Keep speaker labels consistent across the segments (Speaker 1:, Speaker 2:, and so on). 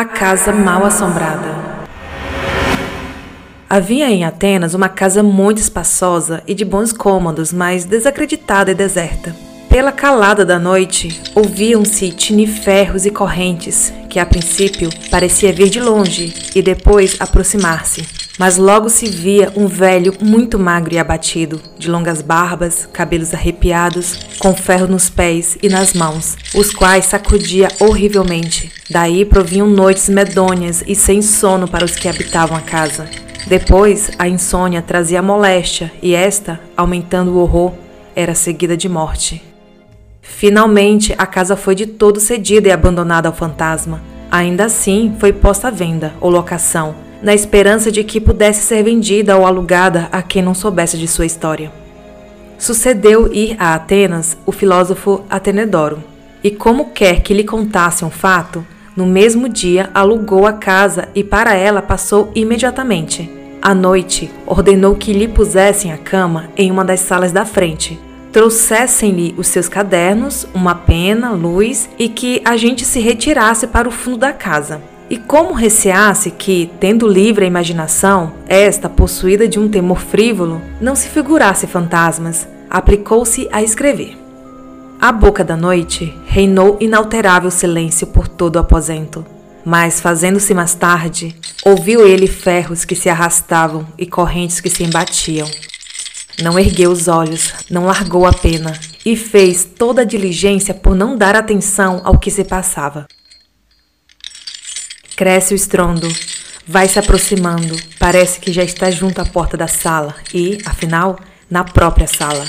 Speaker 1: A Casa Mal Assombrada. Havia em Atenas uma casa muito espaçosa e de bons cômodos, mas desacreditada e deserta. Pela calada da noite, ouviam-se tiniferros e correntes, que a princípio parecia vir de longe e depois aproximar-se. Mas logo se via um velho muito magro e abatido, de longas barbas, cabelos arrepiados, com ferro nos pés e nas mãos, os quais sacudia horrivelmente. Daí provinham noites medonhas e sem sono para os que habitavam a casa. Depois, a insônia trazia moléstia e esta, aumentando o horror, era seguida de morte. Finalmente, a casa foi de todo cedida e abandonada ao fantasma. Ainda assim, foi posta à venda ou locação na esperança de que pudesse ser vendida ou alugada a quem não soubesse de sua história. Sucedeu ir a Atenas o filósofo Atenedoro, e como quer que lhe contasse um fato, no mesmo dia alugou a casa e para ela passou imediatamente. À noite, ordenou que lhe pusessem a cama em uma das salas da frente, trouxessem-lhe os seus cadernos, uma pena, luz e que a gente se retirasse para o fundo da casa. E como receasse que, tendo livre a imaginação, esta, possuída de um temor frívolo, não se figurasse fantasmas, aplicou-se a escrever. À boca da noite, reinou inalterável silêncio por todo o aposento. Mas, fazendo-se mais tarde, ouviu ele ferros que se arrastavam e correntes que se embatiam. Não ergueu os olhos, não largou a pena, e fez toda a diligência por não dar atenção ao que se passava. Cresce o estrondo, vai se aproximando, parece que já está junto à porta da sala e, afinal, na própria sala.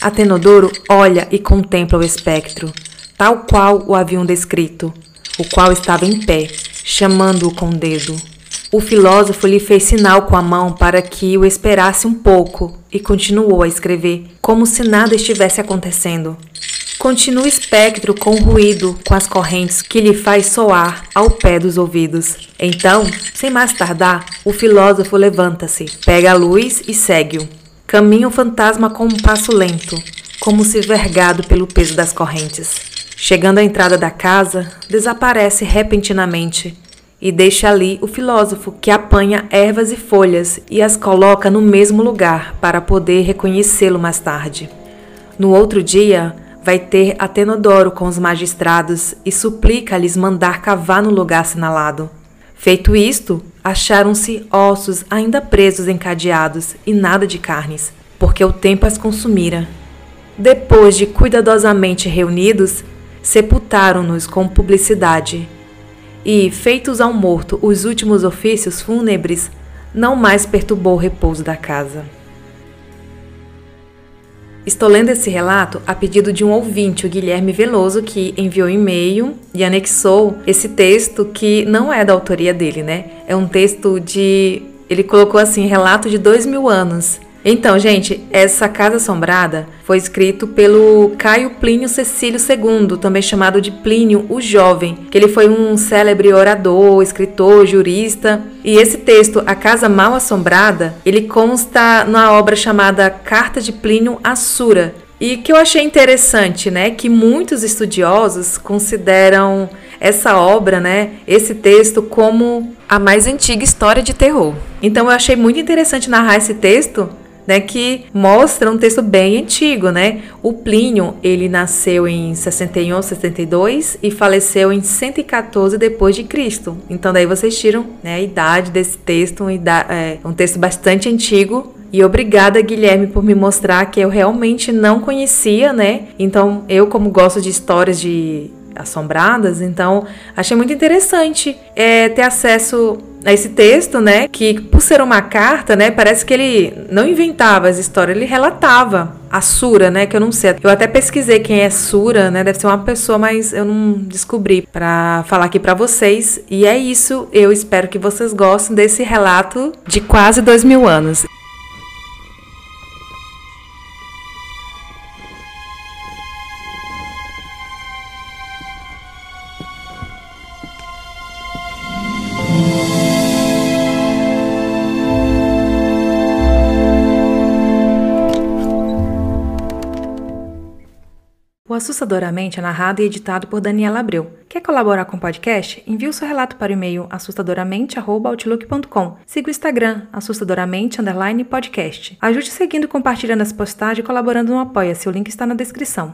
Speaker 1: Atenodoro olha e contempla o espectro, tal qual o haviam descrito, o qual estava em pé, chamando-o com o dedo. O filósofo lhe fez sinal com a mão para que o esperasse um pouco e continuou a escrever, como se nada estivesse acontecendo. Continua o espectro com ruído, com as correntes que lhe faz soar ao pé dos ouvidos. Então, sem mais tardar, o filósofo levanta-se, pega a luz e segue-o. Caminha o fantasma com um passo lento, como se vergado pelo peso das correntes. Chegando à entrada da casa, desaparece repentinamente e deixa ali o filósofo que apanha ervas e folhas e as coloca no mesmo lugar para poder reconhecê-lo mais tarde. No outro dia, vai ter Atenodoro com os magistrados e suplica-lhes mandar cavar no lugar assinalado. Feito isto, acharam-se ossos ainda presos encadeados e nada de carnes, porque o tempo as consumira. Depois de cuidadosamente reunidos, sepultaram-nos com publicidade. E, feitos ao morto os últimos ofícios fúnebres, não mais perturbou o repouso da casa. Estou lendo esse relato a pedido de um ouvinte, o Guilherme Veloso, que enviou e-mail e anexou esse texto que não é da autoria dele, né? É um texto de. Ele colocou assim: relato de dois mil anos. Então, gente, essa Casa Assombrada foi escrito pelo Caio Plínio Cecílio II, também chamado de Plínio o Jovem, que ele foi um célebre orador, escritor, jurista. E esse texto, A Casa Mal Assombrada, ele consta na obra chamada Carta de Plínio Assura, e que eu achei interessante, né, que muitos estudiosos consideram essa obra, né, esse texto como a mais antiga história de terror. Então eu achei muito interessante narrar esse texto né, que mostra um texto bem antigo, né? O Plínio, ele nasceu em 61, 62 e faleceu em 114 depois de Cristo. Então daí vocês tiram né, a idade desse texto, um, é, um texto bastante antigo. E obrigada, Guilherme, por me mostrar que eu realmente não conhecia, né? Então, eu, como gosto de histórias de assombradas, então achei muito interessante é, ter acesso esse texto, né? Que por ser uma carta, né? Parece que ele não inventava as histórias, ele relatava a Sura, né? Que eu não sei. Eu até pesquisei quem é Sura, né? Deve ser uma pessoa, mas eu não descobri para falar aqui para vocês. E é isso. Eu espero que vocês gostem desse relato de quase dois mil anos. O Assustadoramente é narrado e editado por Daniela Abreu. Quer colaborar com o podcast? Envie o seu relato para o e-mail assustadoramente.outlook.com. Siga o Instagram, assustadoramente podcast. Ajude seguindo, compartilhando as postagens e colaborando no Apoia-se. O link está na descrição.